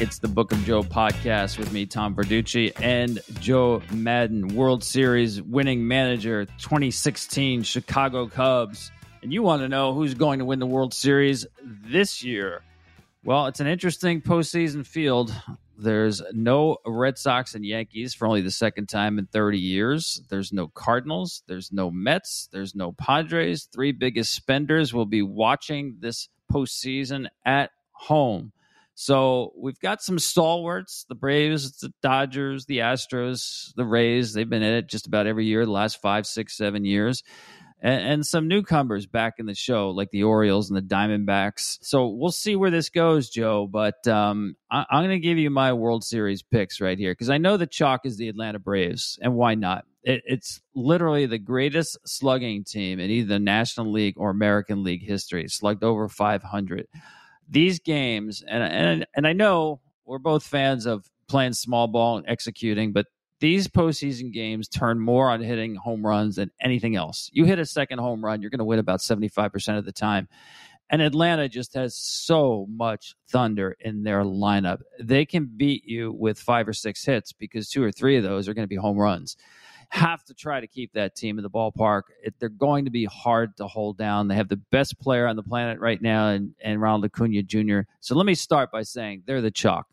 It's the Book of Joe podcast with me, Tom Verducci, and Joe Maddon, World Series winning manager, 2016 Chicago Cubs. And you want to know who's going to win the World Series this year? Well, it's an interesting postseason field. There's no Red Sox and Yankees for only the second time in 30 years. There's no Cardinals. There's no Mets. There's no Padres. Three biggest spenders will be watching this postseason at home. So we've got some stalwarts the Braves, the Dodgers, the Astros, the Rays. They've been in it just about every year, the last five, six, seven years. And, and some newcomers back in the show, like the Orioles and the Diamondbacks. So we'll see where this goes, Joe. But um, I, I'm going to give you my World Series picks right here because I know the chalk is the Atlanta Braves, and why not? It, it's literally the greatest slugging team in either the National League or American League history. Slugged over 500 these games, and and and I know we're both fans of playing small ball and executing, but these postseason games turn more on hitting home runs than anything else. You hit a second home run, you're going to win about 75% of the time. And Atlanta just has so much thunder in their lineup. They can beat you with five or six hits because two or three of those are going to be home runs. Have to try to keep that team in the ballpark. They're going to be hard to hold down. They have the best player on the planet right now, and, and Ronald Acuna Jr. So let me start by saying they're the chalk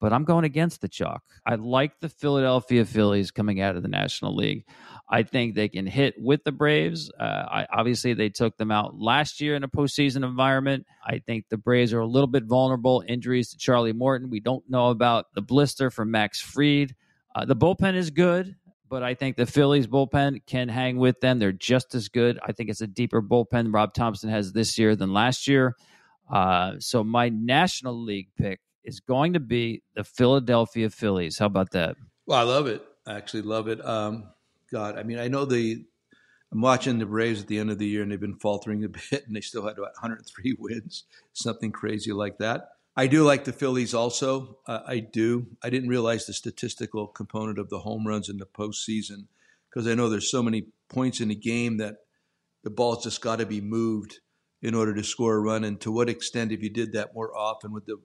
but I'm going against the chalk. I like the Philadelphia Phillies coming out of the National League. I think they can hit with the Braves. Uh, I, obviously, they took them out last year in a postseason environment. I think the Braves are a little bit vulnerable. Injuries to Charlie Morton. We don't know about the blister from Max Fried. Uh, the bullpen is good, but I think the Phillies bullpen can hang with them. They're just as good. I think it's a deeper bullpen Rob Thomson has this year than last year. Uh, so my National League pick is going to be the Philadelphia Phillies. How about that? Well, I love it. I actually love it. Um, God, I mean, I know the. I'm watching the Braves at the end of the year, and they've been faltering a bit, and they still had about 103 wins, something crazy like that. I do like the Phillies also. Uh, I do. I didn't realize the statistical component of the home runs in the postseason because I know there's so many points in a game that the ball's just got to be moved in order to score a run. And to what extent, if you did that more often, would the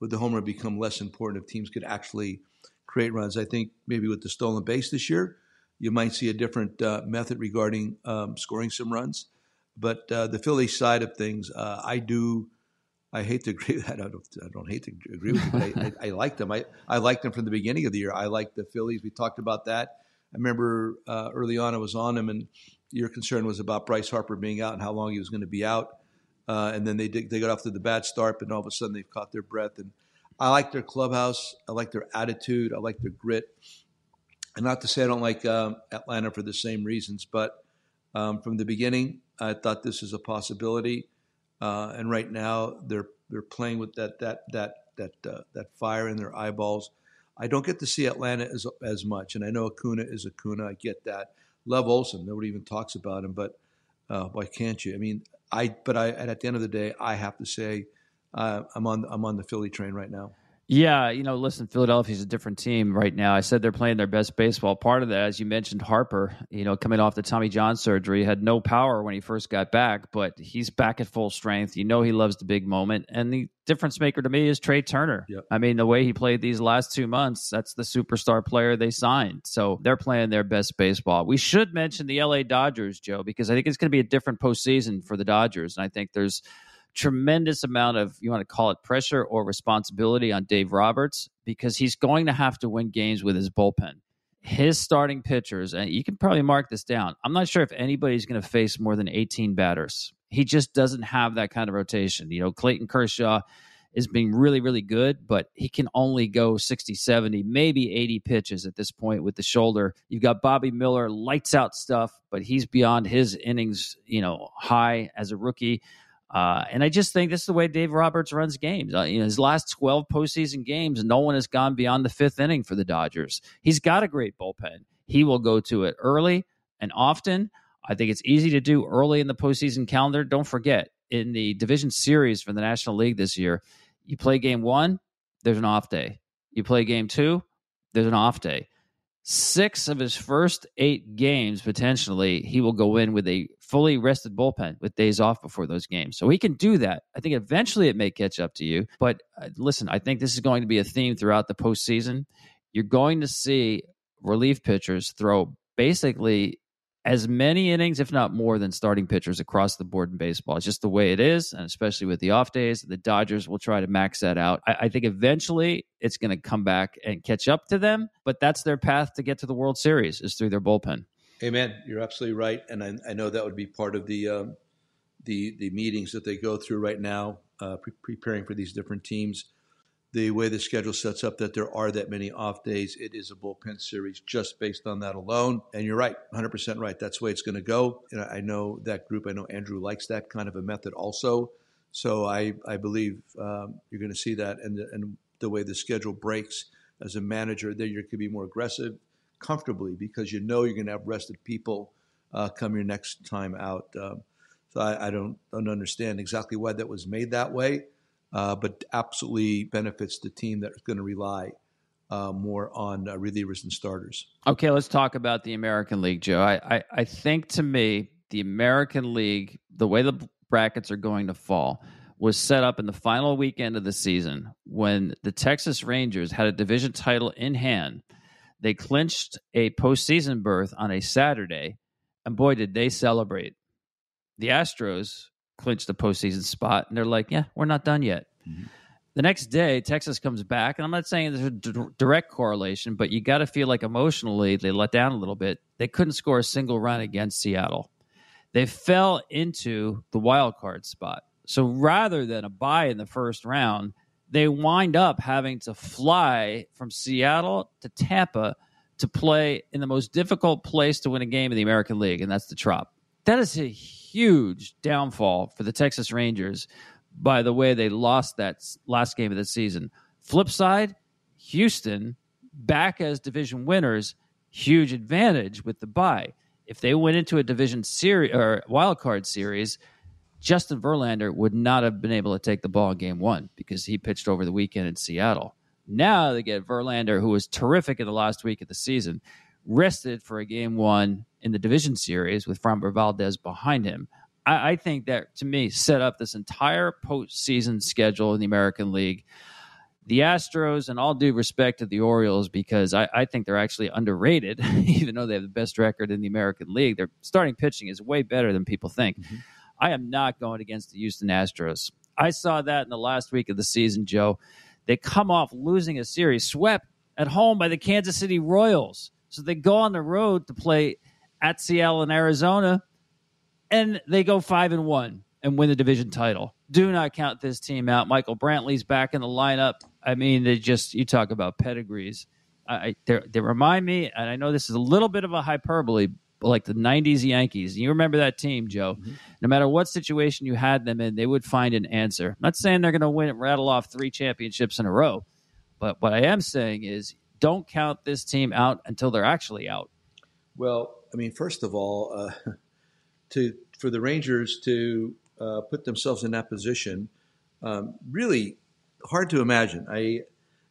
would the home run become less important if teams could actually create runs? I think maybe with the stolen base this year, you might see a different uh, method regarding um, scoring some runs. But uh, the Phillies side of things, uh, I do. I hate to agree. I don't. I don't hate to agree with you, but I, I, I like them. I, I liked them from the beginning of the year. I like the Phillies. We talked about that. I remember uh, early on I was on them, and your concern was about Bryce Harper being out and how long he was going to be out. Uh, and then they did, they got off to the bad start, but all of a sudden they've caught their breath. And I like their clubhouse. I like their attitude. I like their grit. And not to say I don't like um, Atlanta for the same reasons, but um, from the beginning, I thought this is a possibility. Uh, and right now, they're they're playing with that that that that uh, that fire in their eyeballs. I don't get to see Atlanta as as much, and I know Acuna is Acuna. I get that. Love Olson, nobody even talks about him, but uh, why can't you? I mean, I but I at the end of the day, I have to say uh, I'm on I'm on the Philly train right now. Yeah, you know, listen, Philadelphia's a different team right now. I said they're playing their best baseball. Part of that, as you mentioned, Harper, you know, coming off the Tommy John surgery, had no power when he first got back, but he's back at full strength. You know, he loves the big moment. And the difference maker to me is Trea Turner. Yep. I mean, the way he played these last two months, that's the superstar player they signed. So they're playing their best baseball. We should mention the LA Dodgers, Joe, because I think it's going to be a different postseason for the Dodgers. And I think there's tremendous amount of you want to call it pressure or responsibility on Dave Roberts because he's going to have to win games with his bullpen. His starting pitchers, and you can probably mark this down. I'm not sure if anybody's going to face more than 18 batters. He just doesn't have that kind of rotation. You know, Clayton Kershaw is being really, really good, but he can only go 60, 70, maybe 80 pitches at this point with the shoulder. You've got Bobby Miller, lights out stuff, but he's beyond his innings, you know, high as a rookie. Uh, and I just think this is the way Dave Roberts runs games. Uh, in his last 12 postseason games, no one has gone beyond the fifth inning for the Dodgers. He's got a great bullpen. He will go to it early and often. I think it's easy to do early in the postseason calendar. Don't forget, in the division series for the National League this year, you play game one, there's an off day. You play game two, there's an off day six of his first eight games potentially he will go in with a fully rested bullpen with days off before those games so he can do that i think eventually it may catch up to you but uh, listen i think this is going to be a theme throughout the postseason you're going to see relief pitchers throw basically as many innings, if not more, than starting pitchers across the board in baseball. It's just the way it is, and especially with the off days, the Dodgers will try to max that out. I, I think eventually it's going to come back and catch up to them, but that's their path to get to the World Series is through their bullpen. Amen. You're absolutely right, and I, I know that would be part of the um, the the meetings that they go through right now, uh, pre- preparing for these different teams the way the schedule sets up that there are that many off days. It is a bullpen series just based on that alone. And you're right, 100% right. That's the way it's going to go. And I know that group. I know Andrew likes that kind of a method also. So I, I believe um, you're going to see that. And the, and the way the schedule breaks as a manager, there you could be more aggressive comfortably because you know you're going to have rested people uh, come your next time out. Um, so I, I don't, don't understand exactly why that was made that way uh, but absolutely benefits the team that's going to rely uh, more on uh, relievers and starters. Okay, let's talk about the American League, Joe. I, I, I think to me, the American League, the way the brackets are going to fall was set up in the final weekend of the season when the Texas Rangers had a division title in hand. They clinched a postseason berth on a Saturday, and boy, did they celebrate. The Astros clinched the postseason spot, and they're like, yeah, we're not done yet. Mm-hmm. The next day, Texas comes back, and I'm not saying there's a d- direct correlation, but you got to feel like emotionally they let down a little bit. They couldn't score a single run against Seattle. They fell into the wild card spot. So rather than a bye in the first round, they wind up having to fly from Seattle to Tampa to play in the most difficult place to win a game in the American League, and that's the Trop. That is a huge downfall for the Texas Rangers by the way they lost that last game of the season. Flip side, Houston back as division winners, huge advantage with the bye. If they went into a division series or wild card series, Justin Verlander would not have been able to take the ball in game one because he pitched over the weekend in Seattle. Now they get Verlander, who was terrific in the last week of the season, rested for a game one in the division series with Framber Valdez behind him. I, I think that to me set up this entire postseason schedule in the American League. The Astros, and all due respect to the Orioles, because I, I think they're actually underrated, even though they have the best record in the American League. Their starting pitching is way better than people think. Mm-hmm. I am not going against the Houston Astros. I saw that in the last week of the season, Joe. They come off losing a series, swept at home by the Kansas City Royals. So they go on the road to play at Seattle and Arizona and they go five and one and win the division title. Do not count this team out. Michael Brantley's back in the lineup. I mean, they just you talk about pedigrees. I, they remind me, and I know this is a little bit of a hyperbole, like the '90s Yankees. You remember that team, Joe? Mm-hmm. No matter what situation you had them in, they would find an answer. I'm not saying they're going to win, rattle off three championships in a row, but what I am saying is, don't count this team out until they're actually out. Well, I mean, first of all, uh, to for the Rangers to uh, put themselves in that position, um, really hard to imagine. I,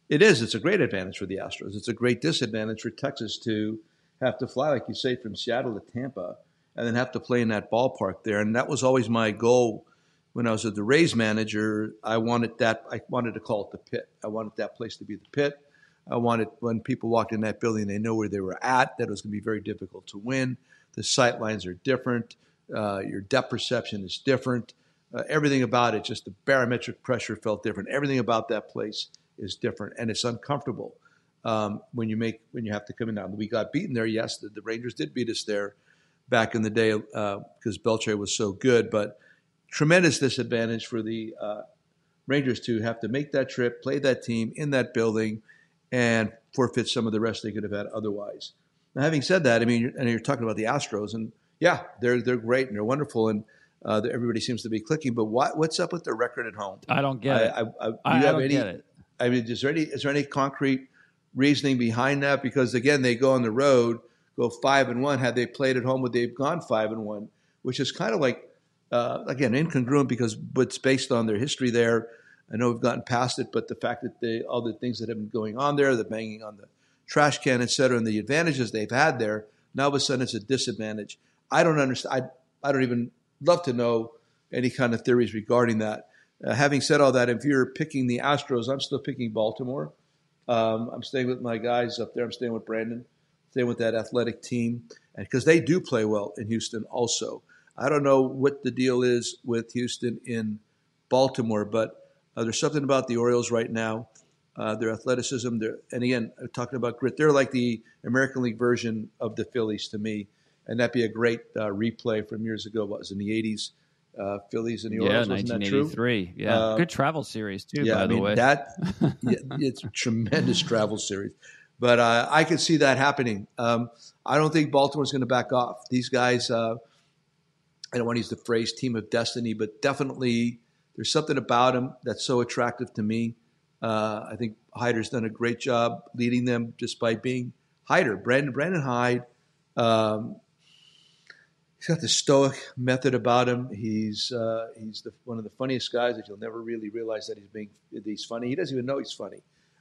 it is. It's a great advantage for the Astros. It's a great disadvantage for Texas to have to fly, like you say, from Seattle to Tampa, and then have to play in that ballpark there. And that was always my goal when I was the Rays manager. I wanted that. I wanted to call it the pit. I wanted that place to be the pit. I wanted when people walked in that building, they know where they were at. That it was going to be very difficult to win. The sight lines are different. Uh, your depth perception is different. Uh, everything about it, just the barometric pressure felt different. Everything about that place is different, and it's uncomfortable um, when you make when you have to come in. Now we got beaten there. Yes, the, the Rangers did beat us there back in the day because uh, Beltre was so good, but tremendous disadvantage for the uh, Rangers to have to make that trip, play that team in that building, and forfeit some of the rest they could have had otherwise. Now, having said that, I mean, and you're talking about the Astros, and yeah, they're they're great and they're wonderful and uh, everybody seems to be clicking. But what what's up with their record at home? I don't get it. I, I, I, I don't any, get it. I mean, is there any is there any concrete reasoning behind that? Because again, they go on the road, go five and one. Had they played at home, would they've gone five and one? Which is kind of like uh, again incongruent because it's based on their history there. I know we've gotten past it, but the fact that they all the things that have been going on there, the banging on the trash can, et cetera, and the advantages they've had there, now all of a sudden it's a disadvantage. I don't understand. I, I don't even love to know any kind of theories regarding that. Uh, having said all that, if you're picking the Astros, I'm still picking Baltimore. Um, I'm staying with my guys up there. I'm staying with Brandon, staying with that athletic team, and because they do play well in Houston. Also, I don't know what the deal is with Houston in Baltimore, but uh, there's something about the Orioles right now. Uh, their athleticism, their, and again, talking about grit, they're like the American League version of the Phillies to me and that'd be a great uh, replay from years ago. What was in the '80s? Uh, Phillies and the Orioles. Yeah, 1983. Yeah, uh, good travel series too. Yeah, by I the mean, way, that yeah, it's a tremendous travel series. But uh, I could see that happening. Um, I don't think Baltimore's going to back off. These guys, uh, I don't want to use the phrase "team of destiny," but definitely there's something about them that's so attractive to me. Uh, I think Hyder's done a great job leading them just by being Hyder. Brandon Brandon Hyde. Um, he's got the stoic method about him. He's uh, he's the, one of the funniest guys that you'll never really realize that he's being he's funny. He doesn't even know he's funny,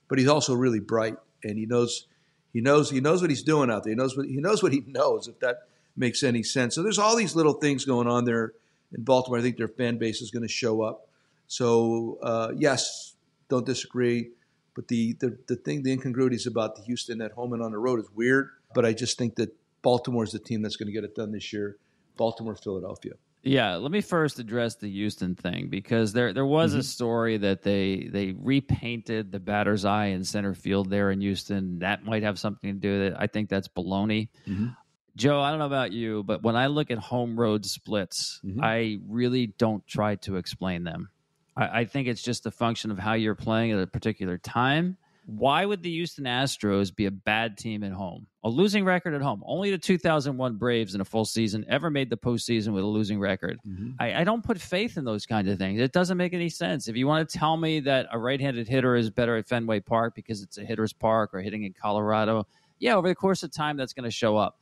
but he's also really bright and he knows he knows he knows what he's doing out there. He knows what he knows what he knows if that makes any sense. So there's all these little things going on there in Baltimore. I think their fan base is going to show up. So uh, yes, don't disagree. But the, the the thing, the incongruities about the Houston at home and on the road is weird. But I just think that Baltimore is the team that's going to get it done this year. Baltimore, Philadelphia. Yeah, let me first address the Houston thing because there there was mm-hmm. a story that they they repainted the batter's eye in center field there in Houston. That might have something to do with it. I think that's baloney. Mm-hmm. Joe, I don't know about you, but when I look at home road splits, mm-hmm. I really don't try to explain them. I, I think it's just a function of how you're playing at a particular time why would the Houston Astros be a bad team at home? A losing record at home. Only the 2001 Braves in a full season ever made the postseason with a losing record. Mm-hmm. I, I, don't put faith in those kinds of things. It doesn't make any sense. If you want to tell me that a right handed hitter is better at Fenway Park because it's a hitter's park or hitting in Colorado, yeah, over the course of time, that's going to show up.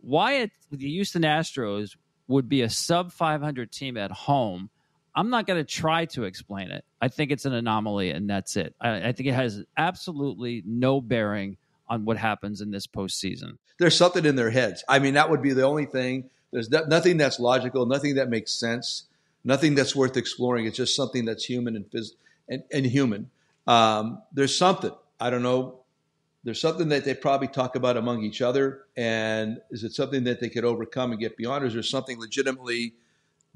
Why it, the Houston Astros would be a sub 500 team at home I'm not going to try to explain it. I think it's an anomaly, and that's it. I, I, think it has absolutely no bearing on what happens in this postseason. There's something in their heads. I mean, that would be the only thing. There's nothing that's logical, nothing that makes sense, nothing that's worth exploring. It's just something that's human and phys- and, and human. Um, there's something. I don't know. There's something that they probably talk about among each other, and is it something that they could overcome and get beyond, or is there something legitimately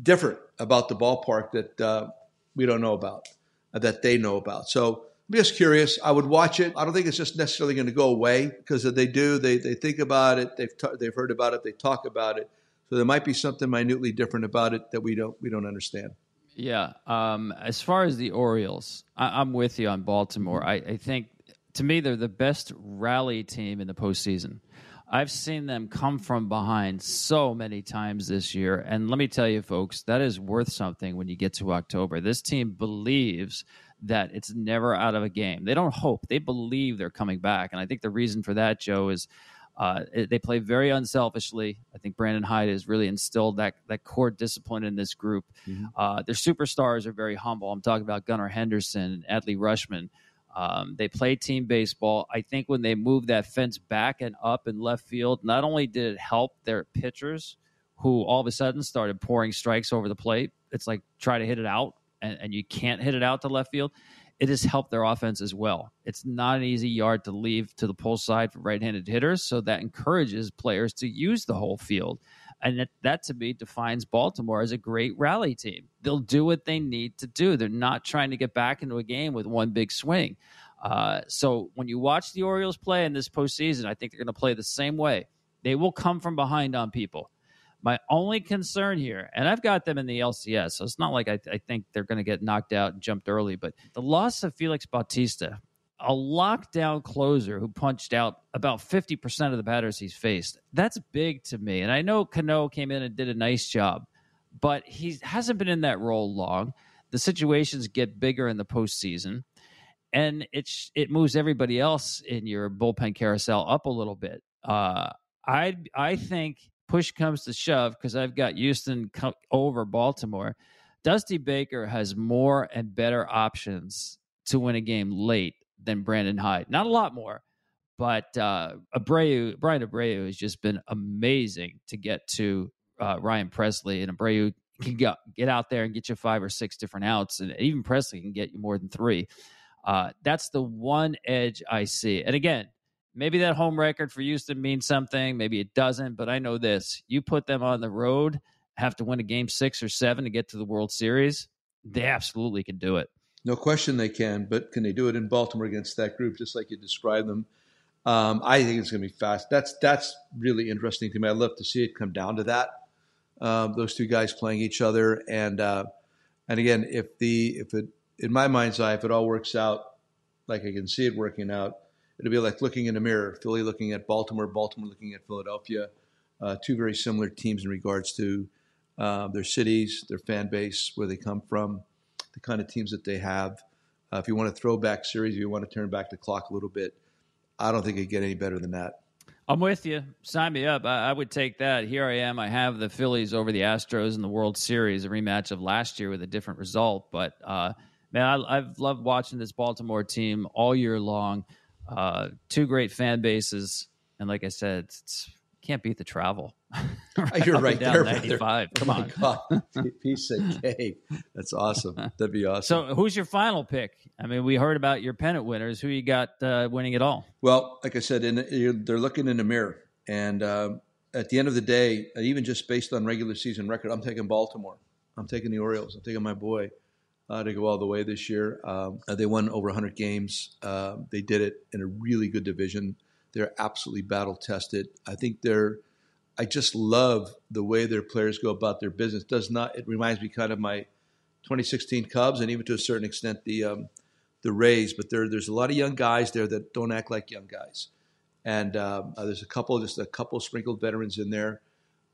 different about the ballpark that uh, we don't know about, uh, that they know about. So I'm just curious. I would watch it. I don't think it's just necessarily going to go away because they do, they, they think about it, they've, t- they've heard about it, they talk about it. So there might be something minutely different about it that we don't we don't understand. Yeah. Um, as far as the Orioles, I, am with you on Baltimore. I, I think to me they're the best rally team in the postseason. I've seen them come from behind so many times this year. And let me tell you, folks, that is worth something when you get to October. This team believes that it's never out of a game. They don't hope, they believe they're coming back. And I think the reason for that, Joe, is. Uh, they play very unselfishly. I think Brandon Hyde has really instilled that that core discipline in this group. Mm-hmm. Uh, their superstars are very humble. I'm talking about Gunnar Henderson, Adley Rutschman. Um, they play team baseball. I think when they moved that fence back and up in left field, not only did it help their pitchers, who all of a sudden started pouring strikes over the plate. It's like try to hit it out, and, and you can't hit it out to left field. It has helped their offense as well. It's not an easy yard to leave to the pull side for right-handed hitters, so that encourages players to use the whole field. And that, that to me defines Baltimore as a great rally team. They'll do what they need to do. They're not trying to get back into a game with one big swing. Uh, so when you watch the Orioles play in this postseason, I think they're going to play the same way. They will come from behind on people. My only concern here, and I've got them in the LCS, so it's not like I, I think they're going to get knocked out and jumped early, but the loss of Felix Bautista a lockdown closer who punched out about 50% of the batters he's faced. That's big to me. And I know Cano came in and did a nice job, but he hasn't been in that role long. The situations get bigger in the postseason, and it it moves everybody else in your bullpen carousel up a little bit. Uh, I I think push comes to shove because I've got Houston over Baltimore. Dusty Baker has more and better options to win a game late than Brandon Hyde. Not a lot more, but uh, Abreu, Bryan Abreu has just been amazing to get to uh, Ryan Pressly, and Abreu can get get out there and get you five or six different outs, and even Pressly can get you more than three. Uh, that's the one edge I see. And again, maybe that home record for Houston means something, maybe it doesn't, but I know this: you put them on the road, have to win a game six or seven to get to the World Series, they absolutely can do it. No question they can, but can they do it in Baltimore against that group, just like you described them? Um, I think it's going to be fast. That's that's really interesting to me. I'd love to see it come down to that. Um, those two guys playing each other, and uh, and again, if the if it in my mind's eye, if it all works out like I can see it working out, it'll be like looking in a mirror. Philly looking at Baltimore, Baltimore looking at Philadelphia. Uh, two very similar teams in regards to uh, their cities, their fan base, where they come from the kind of teams that they have. Uh, if you want a throwback series, if you want to turn back the clock a little bit, I don't think it get any better than that. I'm with you. Sign me up. I, I, would take that. Here I am. I have the Phillies over the Astros in the World Series, a rematch of last year with a different result. But uh, man, I, have loved watching this Baltimore team all year long. Uh, two great fan bases, and like I said, it's can't beat the travel. right You're right there, 95. Come on. God. Piece of cake. That's awesome. That'd be awesome. So, who's your final pick? I mean, we heard about your pennant winners. Who you got uh, winning it all? Well, like I said, in, they're looking in the mirror. And um, at the end of the day, even just based on regular season record, I'm taking Baltimore. I'm taking the Orioles. I'm taking my boy uh, to go all the way this year. Um, they won over 100 games. Uh, they did it in a really good division. They're absolutely battle tested. I think they're I just love the way their players go about their business. Does not it reminds me kind of my 2016 Cubs and even to a certain extent the um, the Rays. But there there's a lot of young guys there that don't act like young guys, and um, uh, there's a couple just a couple sprinkled veterans in there.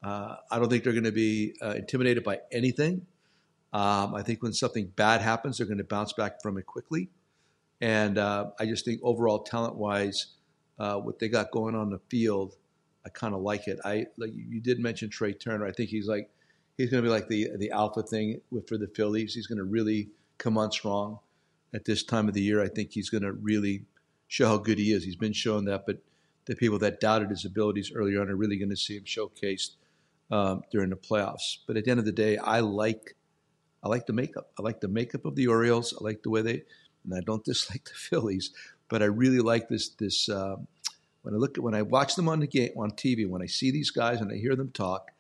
Uh, I don't think they're going to be uh, intimidated by anything. Um, I think when something bad happens, they're going to bounce back from it quickly. And uh, I just think overall, talent wise, uh, what they got going on the field I kind of like it. I like you did mention Trea Turner. I think he's like he's going to be like the the alpha thing for the Phillies. He's going to really come on strong at this time of the year. I think he's going to really show how good he is. He's been showing that, but the people that doubted his abilities earlier on are really going to see him showcased um, during the playoffs. But at the end of the day, I like I like the makeup. I like the makeup of the Orioles. I like the way they, and I don't dislike the Phillies, but I really like this this. Um, when I look at when I watch them on the game on TV, when I see these guys and I hear them talk,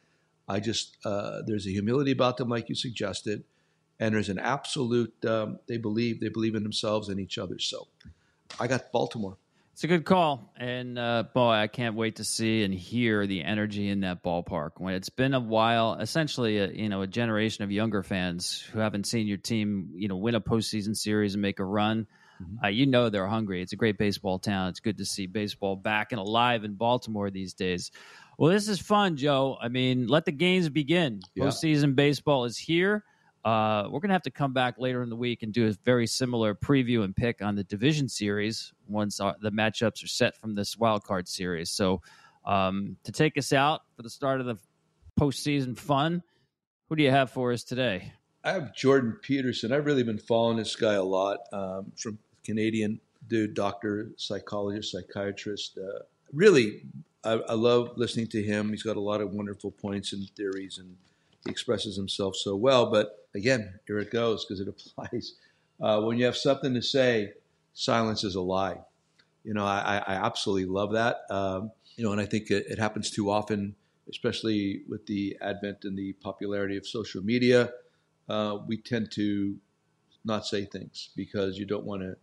I just uh, there's a humility about them, like you suggested, and there's an absolute um, they believe they believe in themselves and each other. So I got Baltimore. It's a good call, and uh, boy, I can't wait to see and hear the energy in that ballpark. When it's been a while, essentially, a, you know, a generation of younger fans who haven't seen your team, you know, win a postseason series and make a run Mm-hmm. Uh, you know they're hungry. It's a great baseball town. It's good to see baseball back and alive in Baltimore these days. Well, this is fun, Joe. I mean, let the games begin. Yeah. Postseason baseball is here. Uh, we're going to have to come back later in the week and do a very similar preview and pick on the division series once our, the matchups are set from this wild card series. So, um, to take us out for the start of the postseason fun, who do you have for us today? I have Jordan Peterson. I've really been following this guy a lot um, from Canadian dude, doctor, psychologist, psychiatrist. Uh, really, I, I, love listening to him. He's got a lot of wonderful points and theories, and he expresses himself so well. But again, here it goes because it applies. Uh, when you have something to say, silence is a lie. You know, I, I absolutely love that. Um, you know, and I think it, it, happens too often, especially with the advent and the popularity of social media. Uh, we tend to not say things because you don't want to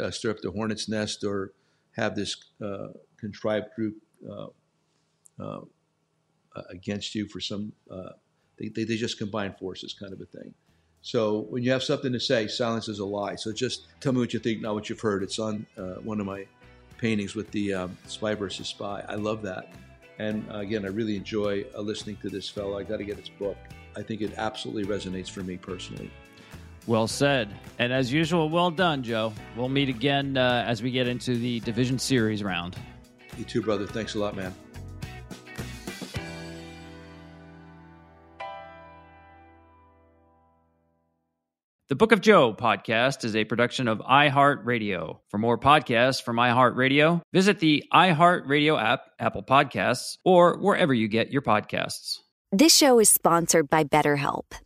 uh, stir up the hornet's nest or have this uh, contrived group uh, uh against you for some. Uh, they, they, they, just combine forces, kind of a thing. So when you have something to say, silence is a lie. So just tell me what you think, not what you've heard. It's on uh, one of my paintings with the um, spy versus spy. I love that. And again, I really enjoy listening to this fellow. I got to get his book. I think it absolutely resonates for me personally. Well said. And as usual, well done, Joe. We'll meet again uh, as we get into the division series round. You too, brother. Thanks a lot, man. The Book of Joe podcast is a production of iHeartRadio. For more podcasts from iHeartRadio, visit the iHeartRadio app, Apple Podcasts, or wherever you get your podcasts. This show is sponsored by BetterHelp.